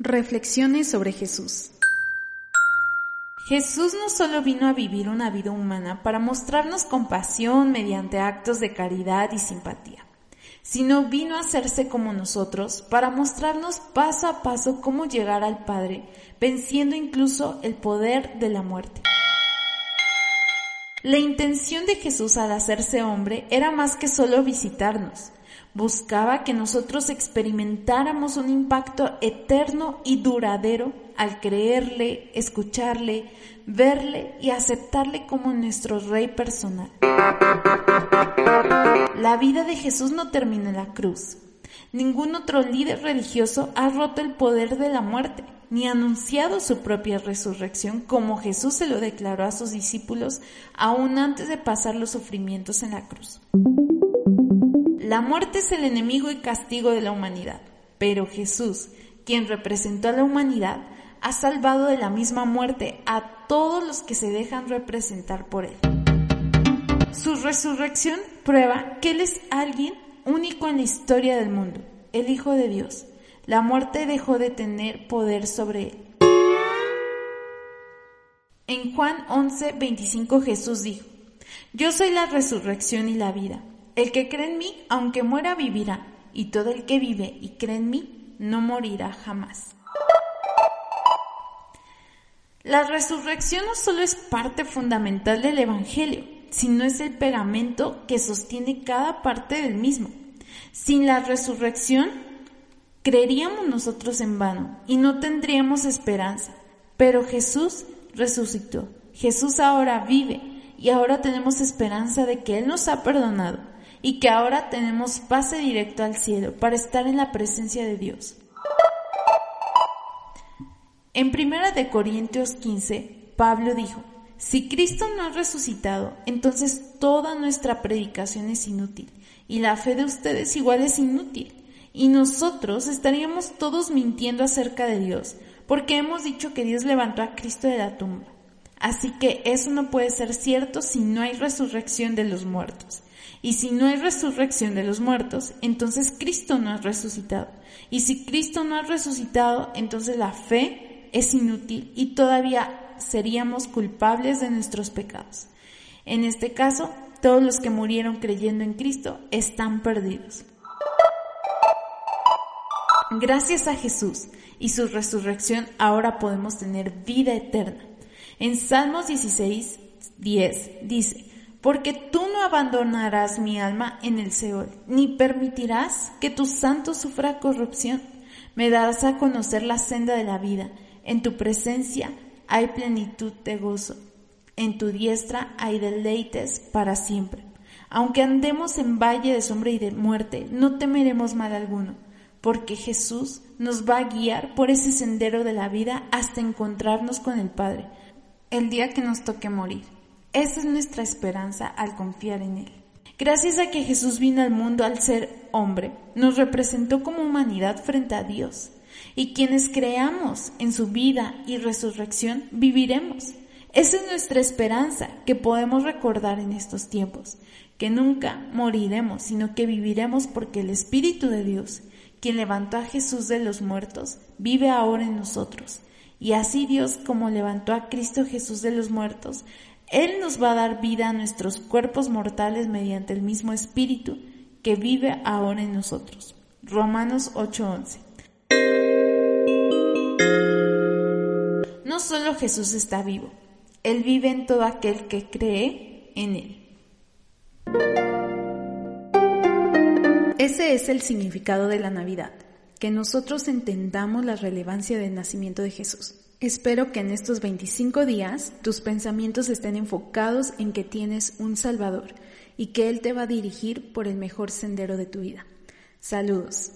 Reflexiones sobre Jesús. Jesús no solo vino a vivir una vida humana para mostrarnos compasión mediante actos de caridad y simpatía, sino vino a hacerse como nosotros para mostrarnos paso a paso cómo llegar al Padre, venciendo incluso el poder de la muerte. La intención de Jesús al hacerse hombre era más que solo visitarnos, buscaba que nosotros experimentáramos un impacto eterno y duradero al creerle, escucharle, verle y aceptarle como nuestro rey personal. La vida de Jesús no termina en la cruz. Ningún otro líder religioso ha roto el poder de la muerte, ni anunciado su propia resurrección como Jesús se lo declaró a sus discípulos aún antes de pasar los sufrimientos en la cruz. La muerte es el enemigo y castigo de la humanidad, pero Jesús, quien representó a la humanidad, ha salvado de la misma muerte a todos los que se dejan representar por Él. Su resurrección prueba que Él es alguien único en la historia del mundo, el Hijo de Dios. La muerte dejó de tener poder sobre Él. En Juan 11, 25 Jesús dijo, Yo soy la resurrección y la vida. El que cree en mí, aunque muera, vivirá, y todo el que vive y cree en mí, no morirá jamás. La resurrección no solo es parte fundamental del Evangelio, sino es el pegamento que sostiene cada parte del mismo. Sin la resurrección, creeríamos nosotros en vano y no tendríamos esperanza. Pero Jesús resucitó. Jesús ahora vive y ahora tenemos esperanza de que Él nos ha perdonado y que ahora tenemos pase directo al cielo para estar en la presencia de Dios. En 1 de Corintios 15, Pablo dijo, si Cristo no ha resucitado, entonces toda nuestra predicación es inútil y la fe de ustedes igual es inútil. Y nosotros estaríamos todos mintiendo acerca de Dios, porque hemos dicho que Dios levantó a Cristo de la tumba. Así que eso no puede ser cierto si no hay resurrección de los muertos. Y si no hay resurrección de los muertos, entonces Cristo no ha resucitado. Y si Cristo no ha resucitado, entonces la fe es inútil y todavía seríamos culpables de nuestros pecados. En este caso, todos los que murieron creyendo en Cristo están perdidos. Gracias a Jesús y su resurrección ahora podemos tener vida eterna. En Salmos 16, 10 dice, porque tú no abandonarás mi alma en el Seol, ni permitirás que tu santo sufra corrupción. Me darás a conocer la senda de la vida. En tu presencia hay plenitud de gozo. En tu diestra hay deleites para siempre. Aunque andemos en valle de sombra y de muerte, no temeremos mal alguno, porque Jesús nos va a guiar por ese sendero de la vida hasta encontrarnos con el Padre, el día que nos toque morir. Esa es nuestra esperanza al confiar en Él. Gracias a que Jesús vino al mundo al ser hombre, nos representó como humanidad frente a Dios. Y quienes creamos en su vida y resurrección, viviremos. Esa es nuestra esperanza que podemos recordar en estos tiempos, que nunca moriremos, sino que viviremos porque el Espíritu de Dios, quien levantó a Jesús de los muertos, vive ahora en nosotros. Y así Dios, como levantó a Cristo Jesús de los muertos, él nos va a dar vida a nuestros cuerpos mortales mediante el mismo Espíritu que vive ahora en nosotros. Romanos 8:11. No solo Jesús está vivo, Él vive en todo aquel que cree en Él. Ese es el significado de la Navidad, que nosotros entendamos la relevancia del nacimiento de Jesús. Espero que en estos 25 días tus pensamientos estén enfocados en que tienes un Salvador y que Él te va a dirigir por el mejor sendero de tu vida. Saludos.